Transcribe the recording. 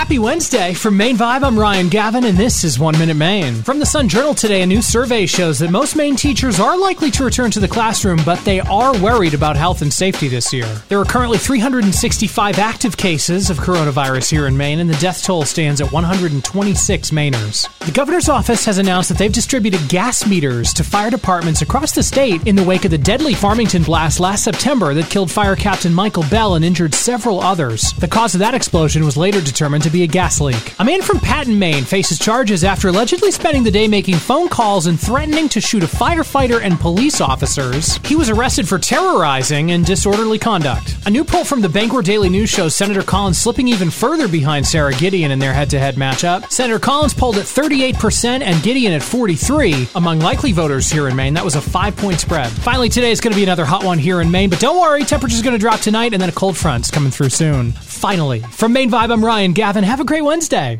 Happy Wednesday. From Maine Vibe, I'm Ryan Gavin, and this is One Minute Maine. From the Sun Journal today, a new survey shows that most Maine teachers are likely to return to the classroom, but they are worried about health and safety this year. There are currently 365 active cases of coronavirus here in Maine, and the death toll stands at 126 Mainers. The governor's office has announced that they've distributed gas meters to fire departments across the state in the wake of the deadly Farmington blast last September that killed Fire Captain Michael Bell and injured several others. The cause of that explosion was later determined to be a gas leak. A man from Patten, Maine faces charges after allegedly spending the day making phone calls and threatening to shoot a firefighter and police officers. He was arrested for terrorizing and disorderly conduct. A new poll from the Bangor Daily News shows Senator Collins slipping even further behind Sara Gideon in their head to head matchup. Senator Collins polled at 38% and Gideon at 43 among likely voters here in Maine. That was a five point spread. Finally, today is going to be another hot one here in Maine, but don't worry, temperature's going to drop tonight and then a cold front's coming through soon. Finally, from Maine Vibe, I'm Ryan Gavin. Have a great Wednesday.